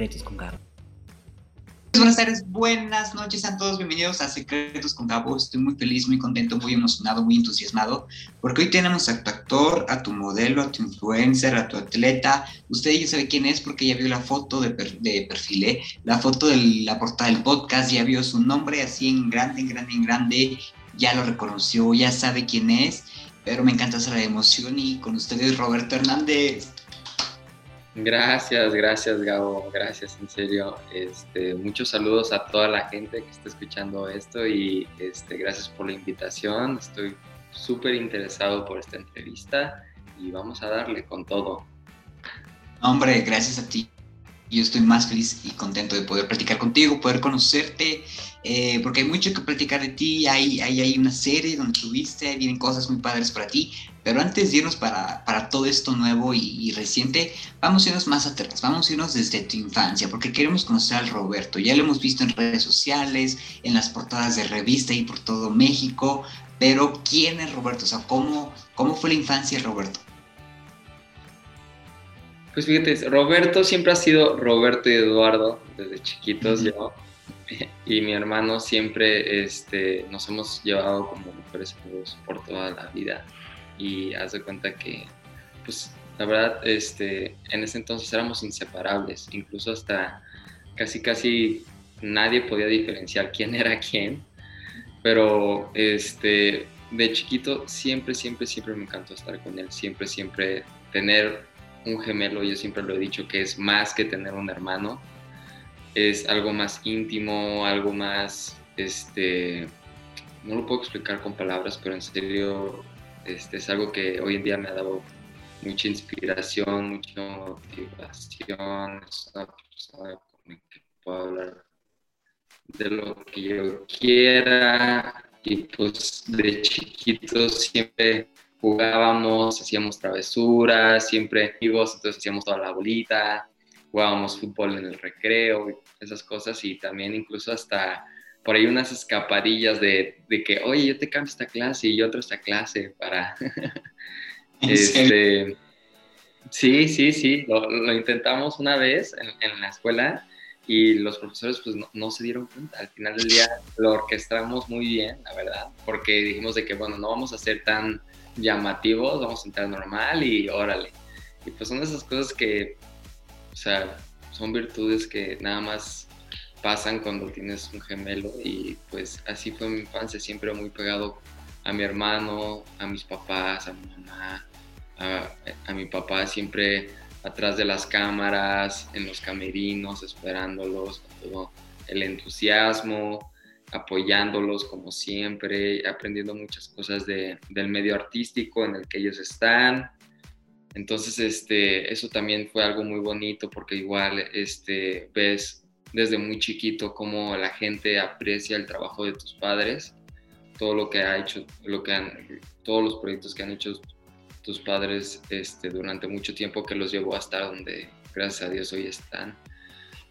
Secretos con Gabo. Buenas tardes, buenas noches a todos, bienvenidos a Secretos con Gabo. Estoy muy feliz, muy contento, muy emocionado, muy entusiasmado, porque hoy tenemos a tu actor, a tu modelo, a tu influencer, a tu atleta. Usted ya sabe quién es porque ya vio la foto de, de perfil, ¿eh? la foto de la portada del podcast, ya vio su nombre así en grande, en grande, en grande, ya lo reconoció, ya sabe quién es, pero me encanta esa emoción y con ustedes Roberto Hernández. Gracias, gracias Gabo, gracias en serio. Este, muchos saludos a toda la gente que está escuchando esto y este, gracias por la invitación. Estoy súper interesado por esta entrevista y vamos a darle con todo. Hombre, gracias a ti yo estoy más feliz y contento de poder platicar contigo, poder conocerte, eh, porque hay mucho que platicar de ti, hay, hay, hay, una serie donde estuviste, vienen cosas muy padres para ti, pero antes de irnos para, para todo esto nuevo y, reciente, vamos a irnos más atrás, vamos a irnos desde tu infancia, porque queremos conocer al Roberto, ya lo hemos visto en redes sociales, en las portadas de revista y por todo México, pero ¿quién es Roberto? O sea, ¿cómo, cómo fue la infancia de Roberto? Pues fíjate, Roberto siempre ha sido Roberto y Eduardo desde chiquitos yo. Y mi hermano siempre este, nos hemos llevado como mejores amigos por toda la vida. Y haz de cuenta que pues la verdad este, en ese entonces éramos inseparables, incluso hasta casi casi nadie podía diferenciar quién era quién, pero este, de chiquito siempre, siempre, siempre me encantó estar con él, siempre, siempre tener un gemelo, yo siempre lo he dicho, que es más que tener un hermano, es algo más íntimo, algo más, este, no lo puedo explicar con palabras, pero en serio, este, es algo que hoy en día me ha dado mucha inspiración, mucha motivación, puedo hablar de lo que yo quiera y pues de chiquito siempre jugábamos, hacíamos travesuras, siempre amigos, entonces hacíamos toda la bolita, jugábamos fútbol en el recreo, esas cosas y también incluso hasta por ahí unas escapadillas de, de que, oye, yo te cambio esta clase y yo otra esta clase para... este, sí, sí, sí, lo, intentamos una vez en, en, la escuela y los profesores pues no, no, se dieron cuenta. Al final del día lo orquestamos muy bien, la verdad, porque dijimos de que, bueno, no vamos a ser tan llamativos, vamos a entrar normal y órale. Y pues son esas cosas que, o sea, son virtudes que nada más pasan cuando tienes un gemelo y pues así fue mi infancia, siempre muy pegado a mi hermano, a mis papás, a mi mamá, a, a mi papá siempre atrás de las cámaras, en los camerinos, esperándolos, todo el entusiasmo, apoyándolos como siempre, aprendiendo muchas cosas de, del medio artístico en el que ellos están. Entonces, este, eso también fue algo muy bonito porque igual este, ves desde muy chiquito cómo la gente aprecia el trabajo de tus padres, todo lo que ha hecho, lo que todos los proyectos que han hecho tus padres este, durante mucho tiempo que los llevó hasta donde, gracias a Dios, hoy están.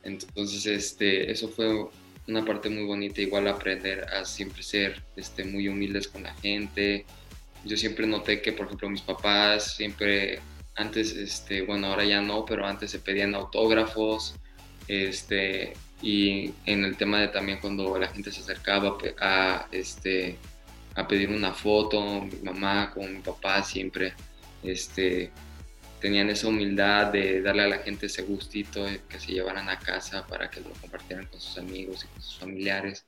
Entonces, este, eso fue una parte muy bonita, igual aprender a siempre ser este, muy humildes con la gente. Yo siempre noté que, por ejemplo, mis papás siempre, antes, este, bueno, ahora ya no, pero antes se pedían autógrafos, este, y en el tema de también cuando la gente se acercaba a, este, a pedir una foto, mi mamá con mi papá siempre, este, tenían esa humildad de darle a la gente ese gustito que se llevaran a casa para que lo compartieran con sus amigos y con sus familiares.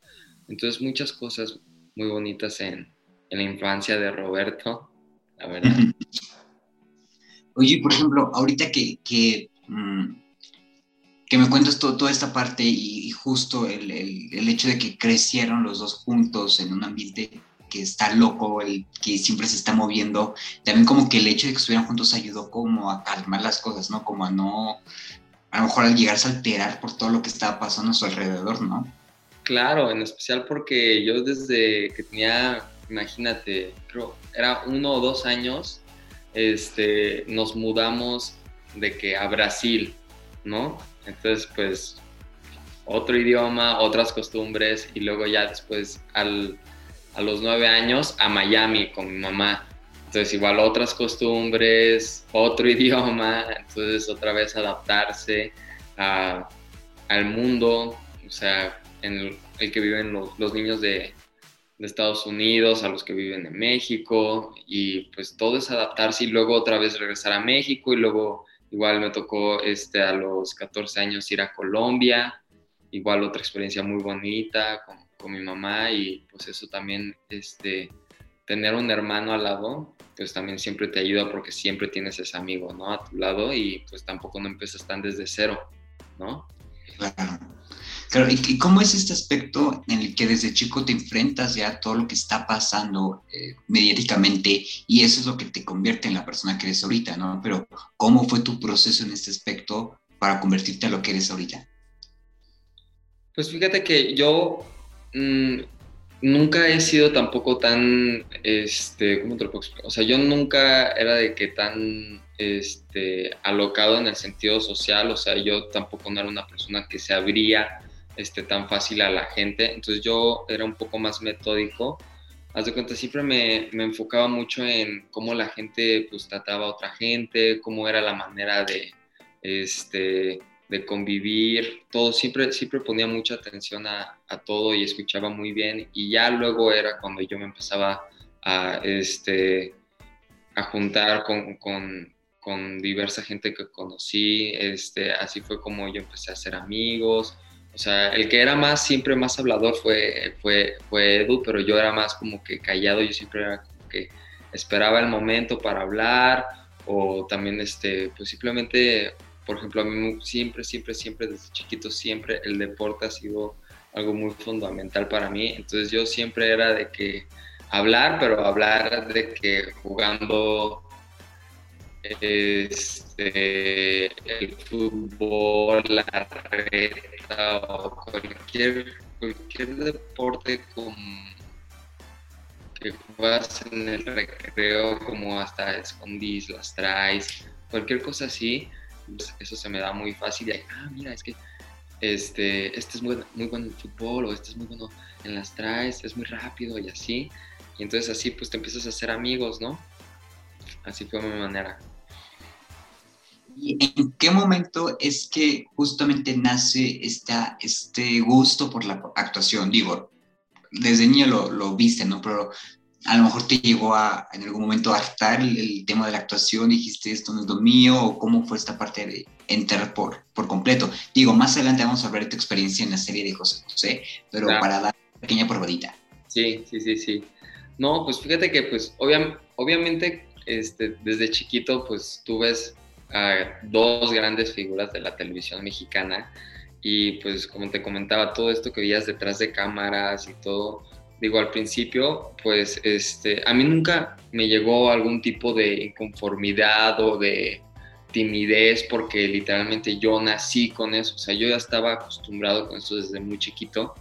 Entonces muchas cosas muy bonitas en, en la infancia de Roberto, la verdad. Oye, por ejemplo, ahorita que, que, mm, que me cuentas todo, toda esta parte y, justo el, el, el, hecho de que crecieron los dos juntos en un ambiente que está loco, el que siempre se está moviendo, también como que el hecho de que estuvieran juntos ayudó como a calmar las cosas, ¿no? Como a no, a lo mejor al llegarse a alterar por todo lo que estaba pasando a su alrededor, ¿no? Claro, en especial porque yo desde que tenía, imagínate, creo, era uno o dos años, este, nos mudamos de que a Brasil, ¿no? Entonces, pues, otro idioma, otras costumbres y luego ya después al a los nueve años a Miami con mi mamá. Entonces igual otras costumbres, otro idioma, entonces otra vez adaptarse al mundo, o sea, en el, que viven los, niños de, de, Estados Unidos, a los que viven en México, y pues todo es adaptarse y luego otra vez regresar a México y luego igual me tocó este, a los 14 años ir a Colombia, igual otra experiencia muy bonita con mi mamá y pues eso también, este, tener un hermano al lado, pues también siempre te ayuda porque siempre tienes ese amigo, ¿no? A tu lado y pues tampoco no empiezas tan desde cero, ¿no? Claro. Claro, ¿y cómo es este aspecto en el que desde chico te enfrentas ya a todo lo que está pasando eh, mediáticamente y eso es lo que te convierte en la persona que eres ahorita, ¿no? Pero ¿cómo fue tu proceso en este aspecto para convertirte a lo que eres ahorita? Pues fíjate que yo mm, nunca he sido tampoco tan, este, ¿cómo te lo puedo explicar? O sea, yo nunca era de que tan, este, alocado en el sentido social, o sea, yo tampoco no era una persona que se abría, este, tan fácil a la gente, entonces yo era un poco más metódico. Haz de cuenta, siempre me, me enfocaba mucho en cómo la gente, pues, trataba a otra gente, cómo era la manera de, este, de convivir, todo, siempre, siempre ponía mucha atención a, a, todo y escuchaba muy bien y ya luego era cuando yo me empezaba a, este, a juntar con, con, con diversa gente que conocí, este, así fue como yo empecé a hacer amigos, o sea, el que era más, siempre más hablador fue, fue, fue Edu, pero yo era más como que callado, yo siempre era como que esperaba el momento para hablar o también, este, pues simplemente por ejemplo, a mí siempre, siempre, siempre, desde chiquito, siempre el deporte ha sido algo muy fundamental para mí. Entonces yo siempre era de que hablar, pero hablar de que jugando este, el fútbol, la reta o cualquier, cualquier deporte con, que juegas en el recreo, como hasta escondís, las traes, cualquier cosa así, pues, eso se me da muy fácil y ah, mira, es que este, este es muy, muy bueno en fútbol o este es muy bueno en las traes, es muy rápido y así. Y entonces así pues te empiezas a hacer amigos, ¿no? Así fue mi manera. ¿Y en qué momento es que justamente nace esta, este gusto por la actuación? Digo, desde niño lo, lo viste, ¿no? Pero a lo mejor te llegó a en algún momento a hartar el, tema de la actuación, dijiste esto no es lo mío, o cómo fue esta parte de entrar por, por completo. Digo, más adelante vamos a ver tu experiencia en la serie de José José, pero para dar una pequeña probadita. Sí, sí, sí, sí. No, pues fíjate que pues obviamente este, desde chiquito pues tú ves a dos grandes figuras de la televisión mexicana y pues como te comentaba, todo esto que veías detrás de cámaras y todo, digo, al principio, pues este, a mí nunca me llegó algún tipo de inconformidad o de timidez porque literalmente yo nací con eso, o sea, yo ya estaba acostumbrado con eso desde muy chiquito.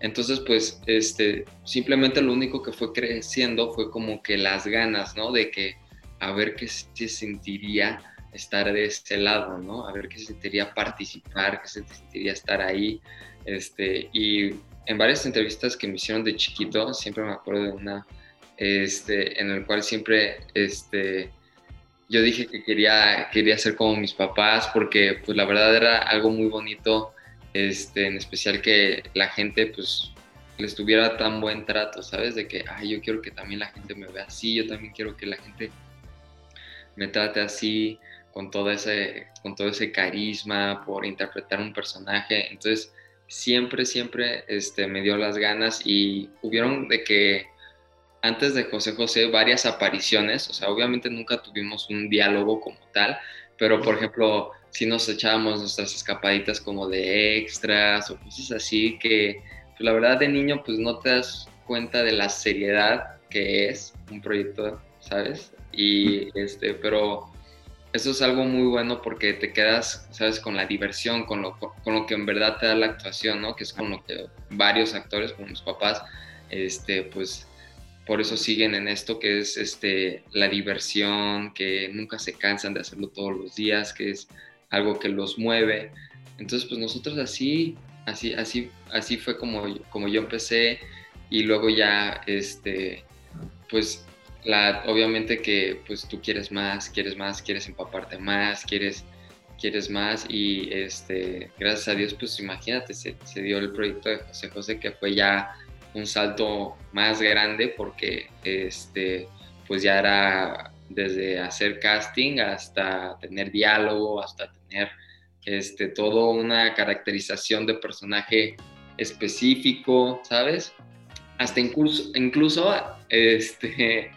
Entonces, pues, este, simplemente lo único que fue creciendo fue como que las ganas, ¿no? De que a ver qué se sentiría estar de este lado, ¿no? A ver qué se sentiría participar, qué se sentiría estar ahí, este, y en varias entrevistas que me hicieron de chiquito, siempre me acuerdo de una este, en el cual siempre este, yo dije que quería, quería ser como mis papás porque pues la verdad era algo muy bonito, este, en especial que la gente pues les tuviera tan buen trato, ¿sabes? De que, ay, yo quiero que también la gente me vea así, yo también quiero que la gente me trate así, con todo ese, con todo ese carisma, por interpretar un personaje. Entonces, siempre, siempre este, me dio las ganas y hubieron de que antes de José José varias apariciones, o sea, obviamente nunca tuvimos un diálogo como tal, pero por ejemplo, si nos echábamos nuestras escapaditas como de extras o cosas así que pues, la verdad de niño pues no te das cuenta de la seriedad que es un proyecto, ¿sabes? Y este, pero eso es algo muy bueno porque te quedas, sabes, con la diversión, con lo, con lo que en verdad te da la actuación, ¿no? Que es con lo que varios actores, como mis papás, este, pues por eso siguen en esto, que es este, la diversión, que nunca se cansan de hacerlo todos los días, que es algo que los mueve. Entonces, pues nosotros así, así, así, así fue como, como yo empecé y luego ya, este, pues obviamente que pues tú quieres más, quieres más, quieres empaparte más, quieres quieres más y este, gracias a Dios, pues imagínate, se, se, dio el proyecto de José José que fue ya un salto más grande porque este, pues ya era desde hacer casting hasta tener diálogo, hasta tener este, todo una caracterización de personaje específico, ¿sabes? Hasta incluso, incluso este,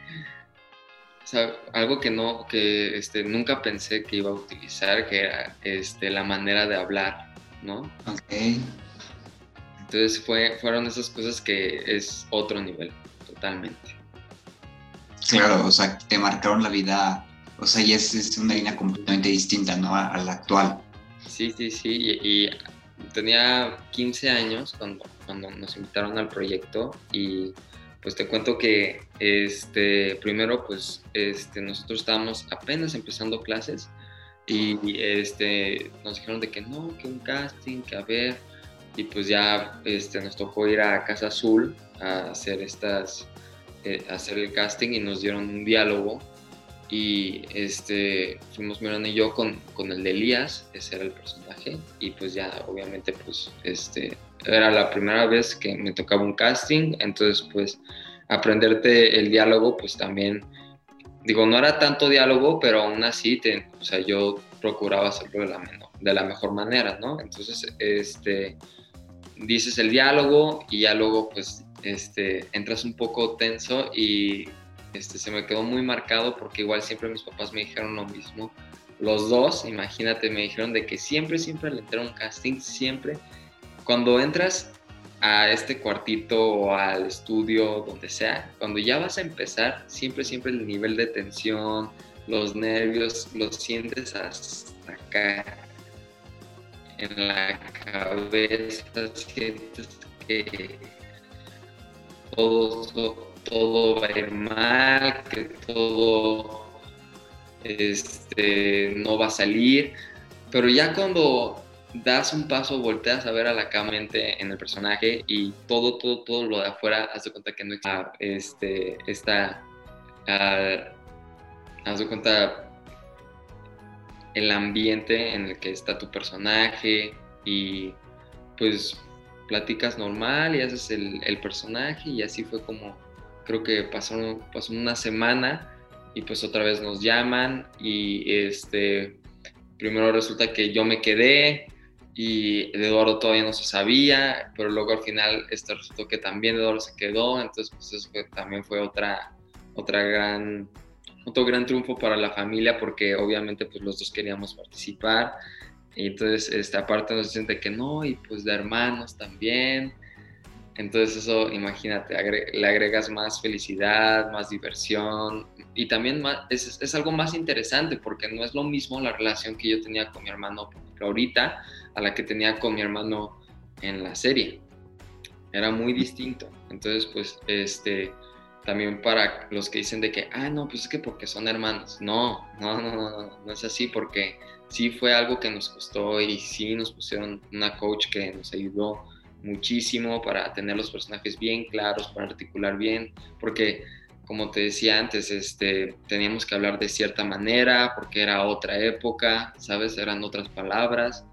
algo que no, que este, nunca pensé que iba a utilizar, que era este, la manera de hablar, ¿no? Ok. Entonces fue, fueron esas cosas que es otro nivel, totalmente. Claro, o sea, te marcaron la vida, o sea, y es, es una línea completamente distinta, ¿no? A, la actual. Sí, sí, sí, y, tenía 15 años cuando, cuando nos invitaron al proyecto y pues te cuento que este, primero pues este, nosotros estábamos apenas empezando clases y este, nos dijeron de que no, que un casting, que a ver, y pues ya este, nos tocó ir a Casa Azul a hacer estas, eh, hacer el casting y nos dieron un diálogo y este, fuimos Mirón y yo con, con el de Elías, ese era el personaje, y pues ya obviamente pues este, era la primera vez que me tocaba un casting, entonces pues aprenderte el diálogo pues también, digo, no era tanto diálogo, pero aún así, te, o sea, yo procuraba hacerlo de la, de la mejor manera, ¿no? Entonces, este, dices el diálogo y ya luego pues este, entras un poco tenso y este, se me quedó muy marcado porque igual siempre mis papás me dijeron lo mismo. Los dos, imagínate, me dijeron de que siempre, siempre al entrar un casting, siempre, cuando entras a este cuartito o al estudio, donde sea, cuando ya vas a empezar, siempre, siempre el nivel de tensión, los nervios, los sientes hasta acá. En la cabeza, sientes que todo, todo va a ir mal, que todo este, no va a salir, pero ya cuando das un paso, volteas a ver a la cámara en el personaje y todo, todo, todo lo de afuera, haz de cuenta que no está, este, está, uh, haz cuenta el ambiente en el que está tu personaje y pues platicas normal y haces el, personaje y así fue como creo que pasó, pasó una semana y pues otra vez nos llaman y este primero resulta que yo me quedé y Eduardo todavía no se sabía, pero luego al final este resultó que también Eduardo se quedó, entonces pues eso también fue otra, otra gran otro gran triunfo para la familia porque obviamente pues los dos queríamos participar. Y entonces este, aparte nos siente que no y pues de hermanos también. Entonces eso imagínate le agregas más felicidad más diversión y también más, es, es, algo más interesante porque no es lo mismo la relación que yo tenía con mi hermano ahorita a la que tenía con mi hermano en la serie era muy distinto entonces pues este también para los que dicen de que, ah, no, pues es que porque son hermanos. No, no, no, no, no, es así porque sí fue algo que nos costó y sí nos pusieron una coach que nos ayudó muchísimo para tener los personajes bien claros, para articular bien, porque como te decía antes, este, teníamos que hablar de cierta manera porque era otra época, ¿sabes? Eran otras palabras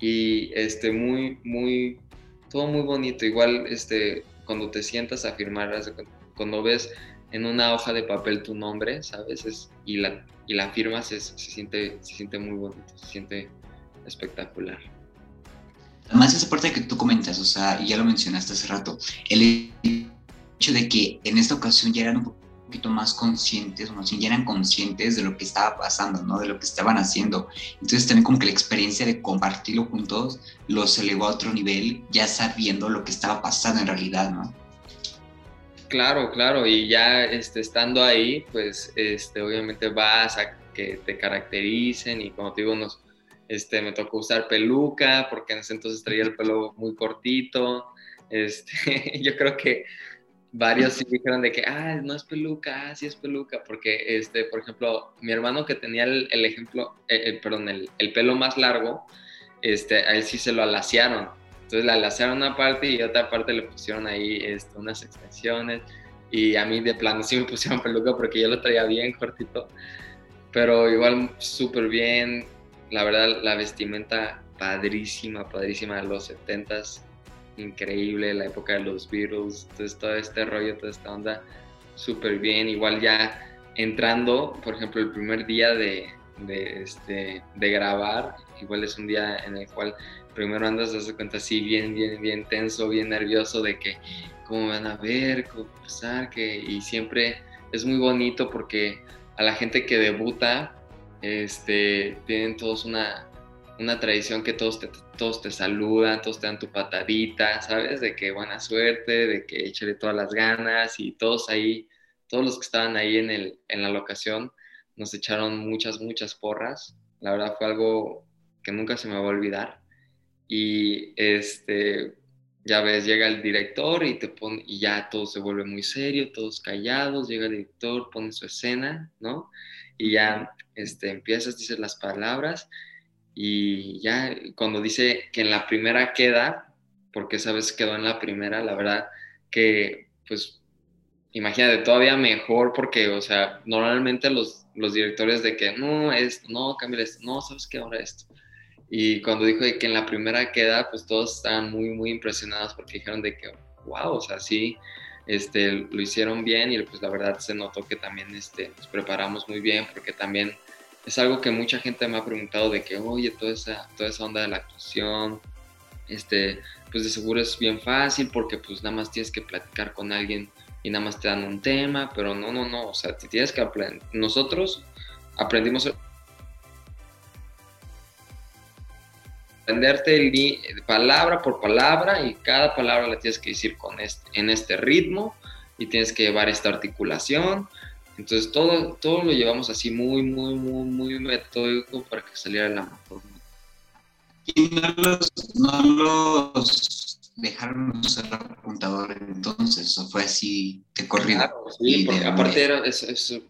y este, muy, muy, todo muy bonito. Igual, este, cuando te sientas a firmar, cuando ves en una hoja de papel tu nombre, ¿sabes? y, la, y la firmas, se, siente, se siente muy bonito, se siente espectacular. Además, esa parte que tú comentas, o sea, y ya lo mencionaste hace rato, el hecho de que en esta ocasión ya eran un poquito más conscientes, o más bien ya eran conscientes de lo que estaba pasando, ¿no? De lo que estaban haciendo. Entonces también como que la experiencia de compartirlo juntos los elevó a otro nivel, ya sabiendo lo que estaba pasando en realidad, ¿no? Claro, claro, y ya este, estando ahí, pues este, obviamente vas a que te caractericen y como te digo, nos, este, me tocó usar peluca porque en ese entonces traía el pelo muy cortito. Este, yo creo que varios sí dijeron de que, ah, no es peluca, ah, sí es peluca, porque, este, por ejemplo, mi hermano que tenía el, ejemplo, eh, eh, perdón, el, el, pelo más largo, este, a él sí se lo alaciaron entonces la lacearon una parte y otra parte le pusieron ahí este, unas extensiones. Y a mí de plano sí me pusieron peluca porque yo lo traía bien cortito. Pero igual súper bien. la verdad, la vestimenta padrísima, padrísima de los 70s, increíble, la época de los Beatles, entonces todo este rollo, toda esta onda, súper bien. Igual ya entrando, por ejemplo, el primer día de, de, este, de grabar, igual es un día en el cual primero andas, das cuenta así, bien, bien, bien tenso, bien nervioso de que cómo van a ver, cómo pasar, que, y siempre es muy bonito porque a la gente que debuta, este, tienen todos una, una tradición que todos te, todos te saludan, todos te dan tu patadita, ¿sabes? De que buena suerte, de que échale todas las ganas y todos ahí, todos los que estaban ahí en, el, en la locación, nos echaron muchas, muchas porras. La verdad fue algo que nunca se me va a olvidar. Y este, ya ves, llega el director y te pone, y ya todo se vuelve muy serio, todos callados, llega el director, pone su escena, ¿no? Y ya este, empiezas, dices las palabras y ya cuando dice que en la primera queda, porque esa vez quedó en la primera, la verdad que pues imagínate, todavía mejor porque, o sea, normalmente los, los directores de que no, esto, no, cambia esto, no, ¿sabes qué? Ahora esto. Y cuando dijo de que en la primera queda, pues todos estaban muy, muy impresionados porque dijeron de que, wow, o sea, sí, este, lo hicieron bien y pues la verdad se notó que también este, nos preparamos muy bien porque también es algo que mucha gente me ha preguntado de que, oye, toda esa, toda esa onda de la actuación, este, pues de seguro es bien fácil porque pues nada más tienes que platicar con alguien y nada más te dan un tema, pero no, no, no, o sea, te tienes que aprender. Nosotros aprendimos aprenderte palabra por palabra y cada palabra la tienes que decir con este, en este ritmo y tienes que llevar esta articulación. Entonces todo, todo lo llevamos así muy, muy, muy, muy metódico para que saliera de la mejor. Y no los, no los dejaron usar el apuntador entonces, o fue así de corrido. sí, aparte era,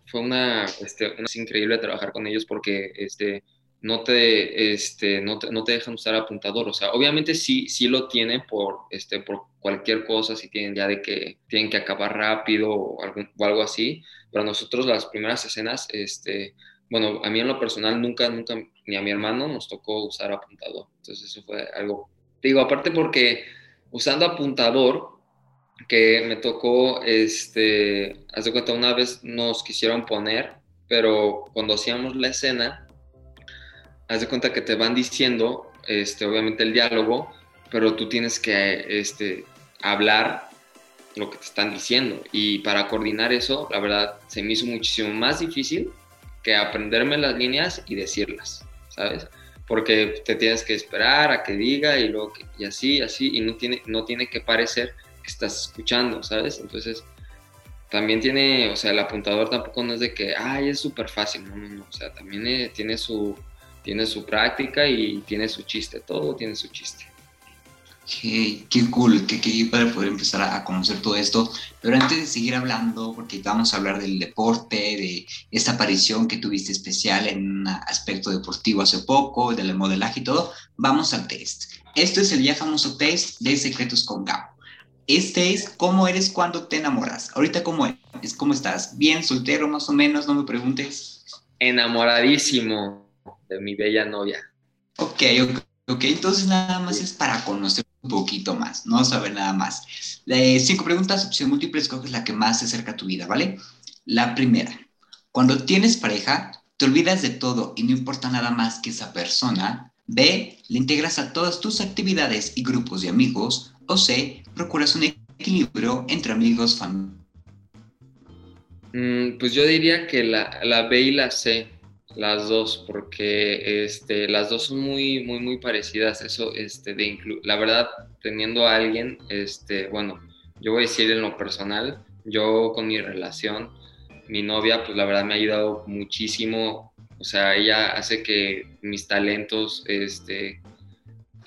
fue una, este, una, increíble trabajar con ellos porque este, no te, este, no te, no te dejan usar apuntador. O sea, obviamente sí, sí lo tienen por, este, por cualquier cosa, si tienen ya de que tienen que acabar rápido o, algo, o algo así. Pero nosotros las primeras escenas, este, bueno, a mí en lo personal nunca, nunca, ni a mi hermano nos tocó usar apuntador. Entonces eso fue algo, digo, aparte porque usando apuntador, que me tocó, este, hace cuenta, una vez nos quisieron poner, pero cuando hacíamos la escena, haz de cuenta que te van diciendo, este, obviamente el diálogo, pero tú tienes que este, hablar lo que te están diciendo. Y para coordinar eso, la verdad, se me hizo muchísimo más difícil que aprenderme las líneas y decirlas, ¿sabes? Porque te tienes que esperar a que diga y luego y así, así, y no tiene, no tiene que parecer que estás escuchando, ¿sabes? Entonces, también tiene, o sea, el apuntador tampoco no es de que, ay, es súper fácil, no, no, no, o sea, también eh, tiene su, tiene su práctica y tiene su chiste, todo tiene su chiste. Qué, qué cool, qué, qué para poder empezar a, conocer todo esto. Pero antes de seguir hablando, porque vamos a hablar del deporte, de esta aparición que tuviste especial en un aspecto deportivo hace poco, del modelaje y todo, vamos al test. Esto es el ya famoso test de secretos con Gabo. Este es cómo eres cuando te enamoras. Ahorita, ¿cómo es? ¿Cómo estás? ¿Bien, soltero más o menos? No me preguntes. Enamoradísimo de mi bella novia. Ok, ok, ok. Entonces nada más es para conocer un poquito más, no saber nada más. cinco preguntas, opción múltiple, escoges la que más se acerca a tu vida, ¿vale? La primera, cuando tienes pareja, te olvidas de todo y no importa nada más que esa persona. B, le integras a todas tus actividades y grupos de amigos. O C, procuras un equilibrio entre amigos, familia. Mm, pues yo diría que la, la B y la C las dos, porque este, las dos son muy, muy, muy parecidas. Eso, este, de la verdad, teniendo a alguien, este, bueno, yo voy a decir en lo personal, yo con mi relación, mi novia, pues la verdad me ha ayudado muchísimo. O sea, ella hace que mis talentos, este,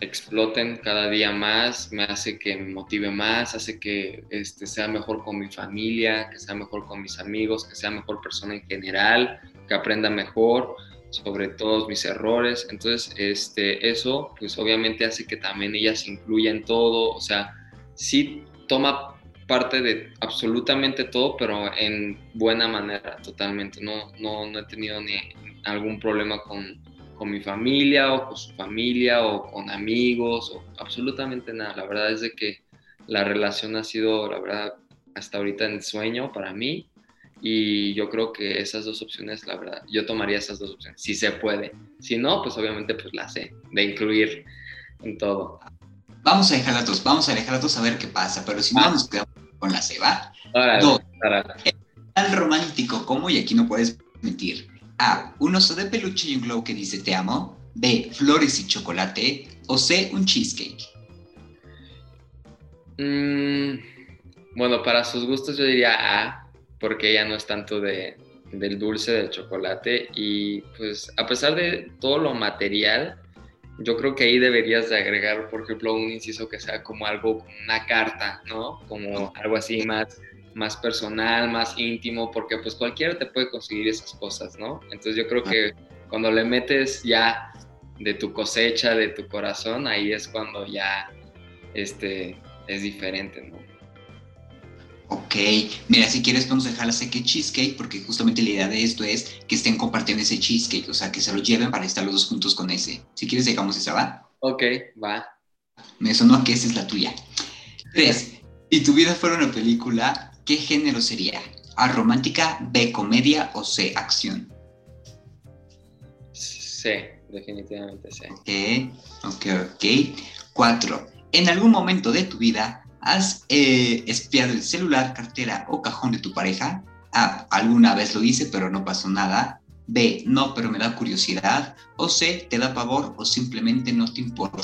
exploten cada día más, me hace que me motive más, hace que este, sea mejor con mi familia, que sea mejor con mis amigos, que sea mejor persona en general que aprenda mejor sobre todos mis errores. Entonces, este, eso pues obviamente hace que también ella se incluya en todo, o sea, sí toma parte de absolutamente todo, pero en buena manera, totalmente. No, no, no he tenido ni algún problema con, con mi familia o con su familia o con amigos o absolutamente nada. La verdad es de que la relación ha sido, la verdad, hasta ahorita en sueño para mí y yo creo que esas dos opciones, la verdad, yo tomaría esas dos opciones, si se puede. Si no, pues obviamente pues la sé, de incluir en todo. Vamos a dejar las dos, vamos a dejar las dos a ver qué pasa, pero si no ah. nos quedamos con la C, ¿va? dos. Tan romántico como, y aquí no puedes mentir, A, un oso de peluche y un globo que dice te amo, B, flores y chocolate, o C, un cheesecake. Mm, bueno, para sus gustos yo diría A, porque ella no es tanto de, del dulce, del chocolate, y pues a pesar de todo lo material, yo creo que ahí deberías de agregar, por ejemplo, un inciso que sea como algo, como una carta, ¿no? Como algo así más, más personal, más íntimo, porque pues cualquiera te puede conseguir esas cosas, ¿no? Entonces yo creo que cuando le metes ya de tu cosecha, de tu corazón, ahí es cuando ya este, es diferente, ¿no? Ok, mira, si quieres podemos dejar la seque cheesecake porque justamente la idea de esto es que estén compartiendo ese cheesecake, o sea, que se lo lleven para estar los dos juntos con ese. Si quieres dejamos esa, ¿va? Ok, va. Me sonó que esa es la tuya. Tres, si tu vida fuera una película, ¿qué género sería? ¿A romántica, B comedia o C acción? C, definitivamente C. Ok, ok, ok. Cuatro, en algún momento de tu vida ¿Has eh, espiado el celular, cartera o cajón de tu pareja? A. Alguna vez lo hice, pero no pasó nada. B. No, pero me da curiosidad. O C. Te da pavor o simplemente no te importa.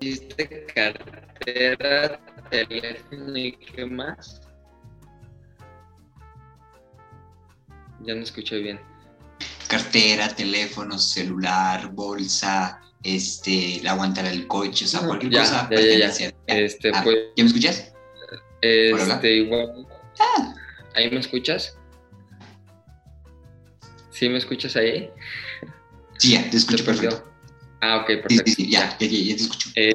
¿Viste cartera, teléfono y qué más? Ya no escuché bien. Cartera, teléfono, celular, bolsa, este, la aguantar el coche, o sea, cualquier cosa. Ya, ya, ya. Este, ah, pues, ¿Ya me escuchas? Este, igual. Ah. ¿Ahí me escuchas? ¿Sí me escuchas ahí? Sí, ya, te escucho perfecto. Ah, ok, perfecto. Sí, sí, ya, ya, ya, te escucho. Eh,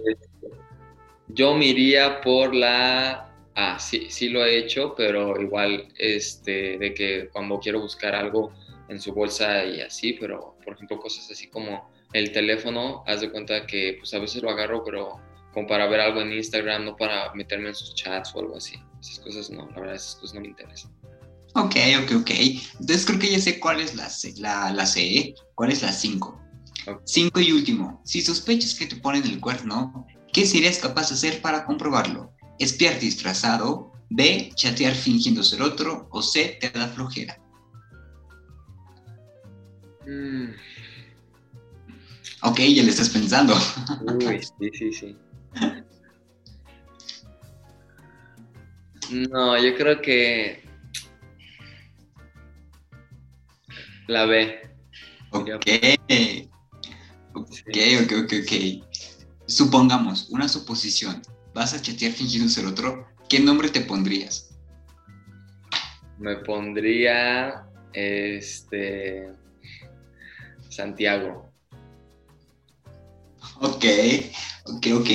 yo me iría por la... Ah, sí, sí lo he hecho, pero igual, este, de que cuando quiero buscar algo en su bolsa y así, pero, por ejemplo, cosas así como el teléfono, haz de cuenta que pues a veces lo agarro, pero como para ver algo en Instagram, no para meterme en sus chats o algo así. Esas cosas no, la verdad, esas cosas no me interesan. Ok, ok, ok. Entonces creo que ya sé cuál es la C, la, la C ¿eh? ¿Cuál es la 5? Cinco y último. Si sospechas que te ponen el cuerno, ¿qué serías capaz de hacer para comprobarlo? Espiar disfrazado, B, chatear fingiendo ser otro, o C, te da flojera. Mm. Ok, ya le estás pensando. Uy, sí, sí, sí. No, yo creo que la B. Ok. Ok, ok, ok, ok. Supongamos, una suposición. Vas a chatear fingiendo ser otro. ¿Qué nombre te pondrías? Me pondría este Santiago. Ok, ok, ok.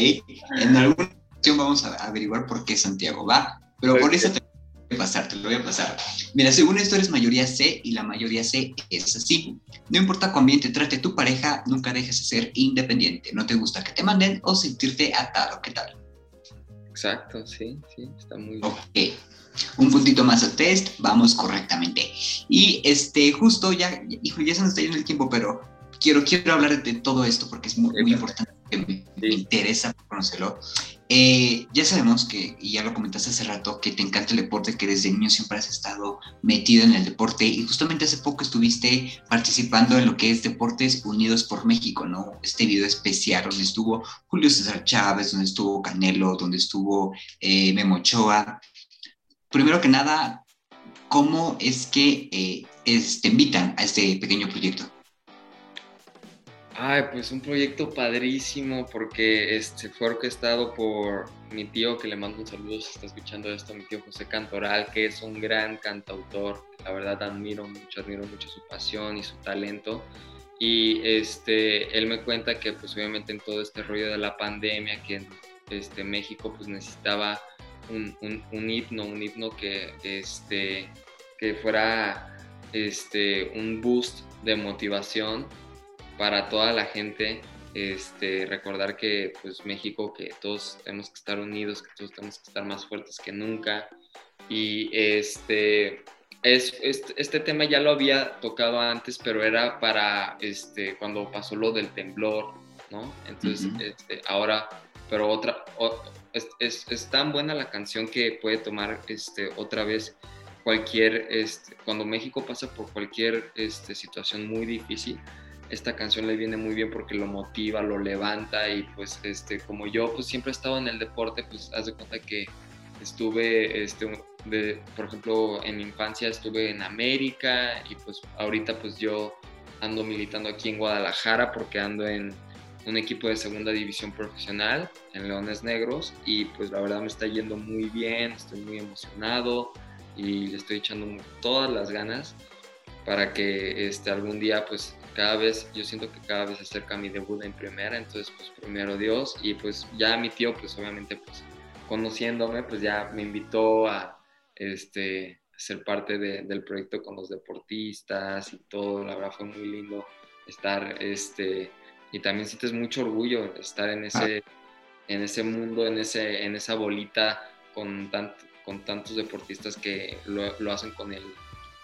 En alguna ocasión vamos a averiguar por qué Santiago va, pero por eso te voy a pasar, te lo voy a pasar. Mira, según esto eres mayoría C y la mayoría C es así. No importa cuán bien te trate tu pareja, nunca dejes de ser independiente. No te gusta que te manden o sentirte atado, ¿qué tal? Exacto, sí, sí, está muy bien. Ok. Un puntito más al test, vamos correctamente. Y este, justo ya, hijo, ya se nos está yendo el tiempo, pero quiero, quiero hablar de todo esto porque es muy, importante, me, me, interesa conocerlo. Eh, ya sabemos que, y ya lo comentaste hace rato, que te encanta el deporte, que desde niño siempre has estado metido en el deporte y justamente hace poco estuviste participando en lo que es Deportes Unidos por México, ¿no? Este video especial donde estuvo Julio César Chávez, donde estuvo Canelo, donde estuvo eh, Memo Ochoa. Primero que nada, ¿cómo es que eh, te invitan a este pequeño proyecto? Ay, pues un proyecto padrísimo porque este fue orquestado por mi tío, que le mando un saludo si está escuchando esto, mi tío José Cantoral, que es un gran cantautor. La verdad admiro mucho, admiro mucho su pasión y su talento. Y este, él me cuenta que pues obviamente en todo este rollo de la pandemia, que este, México pues necesitaba un, un, un himno, un himno que, este, que fuera este, un boost de motivación para toda la gente. Este, recordar que pues México, que todos tenemos que estar unidos, que todos tenemos que estar más fuertes que nunca. Y este, es, este, tema ya lo había tocado antes, pero era para este, cuando pasó lo del temblor, ¿no? Entonces, este, ahora, pero otra, es, es, tan buena la canción que puede tomar este, otra vez cualquier, este, cuando México pasa por cualquier este, situación muy difícil, esta canción le viene muy bien porque lo motiva, lo levanta y pues este, como yo pues siempre he estado en el deporte, pues haz de cuenta que estuve, este, por ejemplo, en mi infancia estuve en América y pues ahorita pues yo ando militando aquí en Guadalajara porque ando en un equipo de segunda división profesional en Leones Negros y pues la verdad me está yendo muy bien, estoy muy emocionado y le estoy echando todas las ganas para que este, algún día pues cada vez, yo siento que cada vez se acerca mi debut en primera, entonces pues primero Dios y pues ya mi tío pues obviamente pues conociéndome pues ya me invitó a este, ser parte del proyecto con los deportistas y todo, la verdad fue muy lindo estar este y también sientes mucho orgullo estar en ese, en ese mundo, en, ese, en esa bolita con, con tantos deportistas que lo, hacen con el,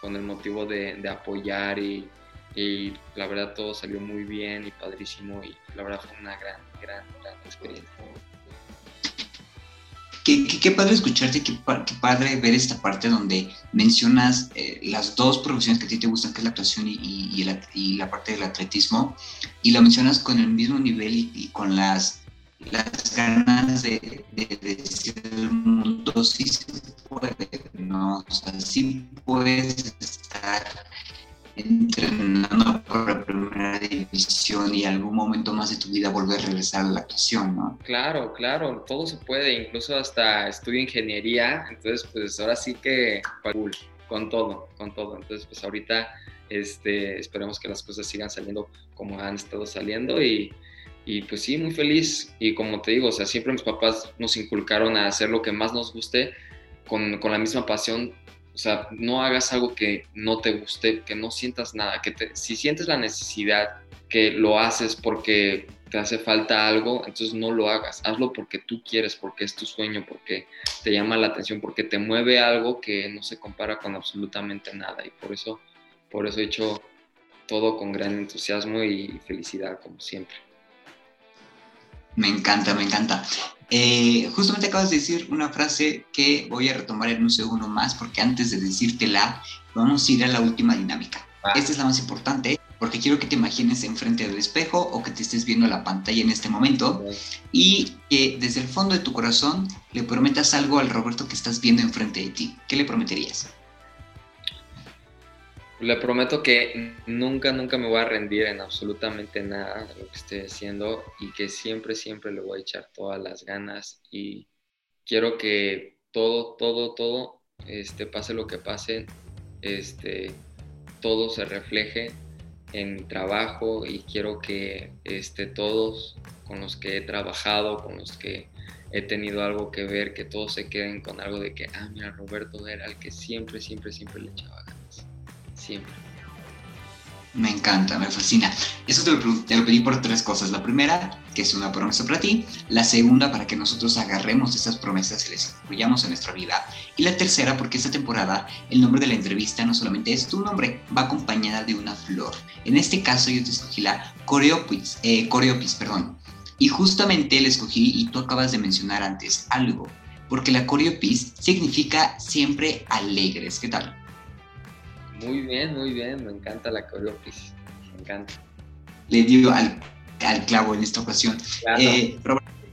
con el motivo de, apoyar y, y, la verdad todo salió muy bien y padrísimo y la verdad fue una gran, gran, gran experiencia. Qué, padre escucharte, qué, padre ver esta parte donde mencionas eh, las dos profesiones que a ti te gustan, que es la actuación y, la, parte del atletismo, y lo mencionas con el mismo nivel y, con las, las ganas de, decir el mundo sí se puede, ¿no? O sea, sí puedes estar entrenando por la primera división y algún momento más de tu vida volver a regresar a la actuación, ¿no? Claro, claro, todo se puede, incluso hasta estudio ingeniería, entonces pues ahora sí que con todo, con todo. Entonces pues ahorita este, esperemos que las cosas sigan saliendo como han estado saliendo y, y pues sí, muy feliz. Y como te digo, o sea, siempre mis papás nos inculcaron a hacer lo que más nos guste con, con la misma pasión o sea, no hagas algo que no te guste, que no sientas nada, que si sientes la necesidad que lo haces porque te hace falta algo, entonces no lo hagas. Hazlo porque tú quieres, porque es tu sueño, porque te llama la atención, porque te mueve algo que no se compara con absolutamente nada. Y por eso, por eso he hecho todo con gran entusiasmo y felicidad, como siempre. Me encanta, me encanta. Eh, justamente acabas de decir una frase que voy a retomar en un segundo más, porque antes de decírtela, vamos a ir a la última dinámica. Ah. Esta es la más importante, porque quiero que te imagines enfrente del espejo o que te estés viendo la pantalla en este momento y que desde el fondo de tu corazón le prometas algo al Roberto que estás viendo enfrente de ti. ¿Qué le prometerías? Le prometo que nunca, nunca me voy a rendir en absolutamente nada de lo que esté haciendo y que siempre, siempre le voy a echar todas las ganas y quiero que todo, todo, todo, este, pase lo que pase, este, todo se refleje en mi trabajo y quiero que este, todos con los que he trabajado, con los que he tenido algo que ver, que todos se queden con algo de que, ah, mira, Roberto era el que siempre, siempre, siempre le echaba siempre. Me encanta, me fascina. Eso te lo, pedí por tres cosas. La primera, que es una promesa para ti. La segunda, para que nosotros agarremos esas promesas y las incluyamos en nuestra vida. Y la tercera, porque esta temporada el nombre de la entrevista no solamente es tu nombre, va acompañada de una flor. En este caso yo te escogí la Coreopis, eh, Coreopis, perdón. Y justamente la escogí y tú acabas de mencionar antes algo, porque la Coreopis significa siempre alegres. ¿Qué tal? Muy bien, muy bien, me encanta la coreopis, me encanta. Le dio al, clavo en esta ocasión. Eh,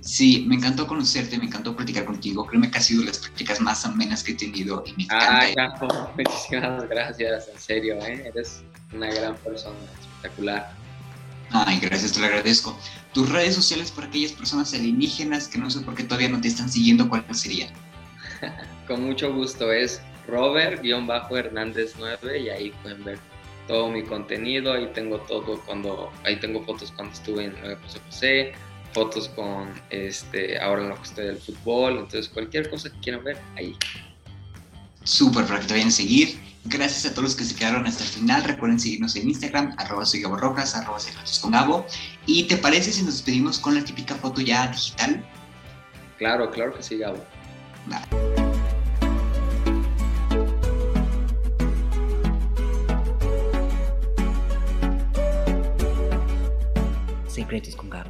sí, me encantó conocerte, me encantó platicar contigo. Créeme que ha sido las prácticas más amenas que he tenido y me encanta. Ah, muchísimas gracias, en serio, ¿eh? eres una gran persona, espectacular. Ay, gracias, te lo agradezco. Tus redes sociales para aquellas personas alienígenas que no sé por qué todavía no te están siguiendo, ¿cuáles serían? Con mucho gusto, es Robert-Hernández 9 y ahí pueden ver todo mi contenido, ahí tengo todo cuando, ahí tengo fotos cuando estuve en José José, fotos con este, ahora en lo que estoy del fútbol, entonces cualquier cosa que quieran ver, ahí. Súper, para que te vayan a seguir. Gracias a todos los que se quedaron hasta el final. Recuerden seguirnos en Instagram, arroba soy Gabo Rojas, arroba secretos con Gabo. ¿Y te parece si nos despedimos con la típica foto ya digital? Claro, claro que sí, Gabo. Secretos con Gabo.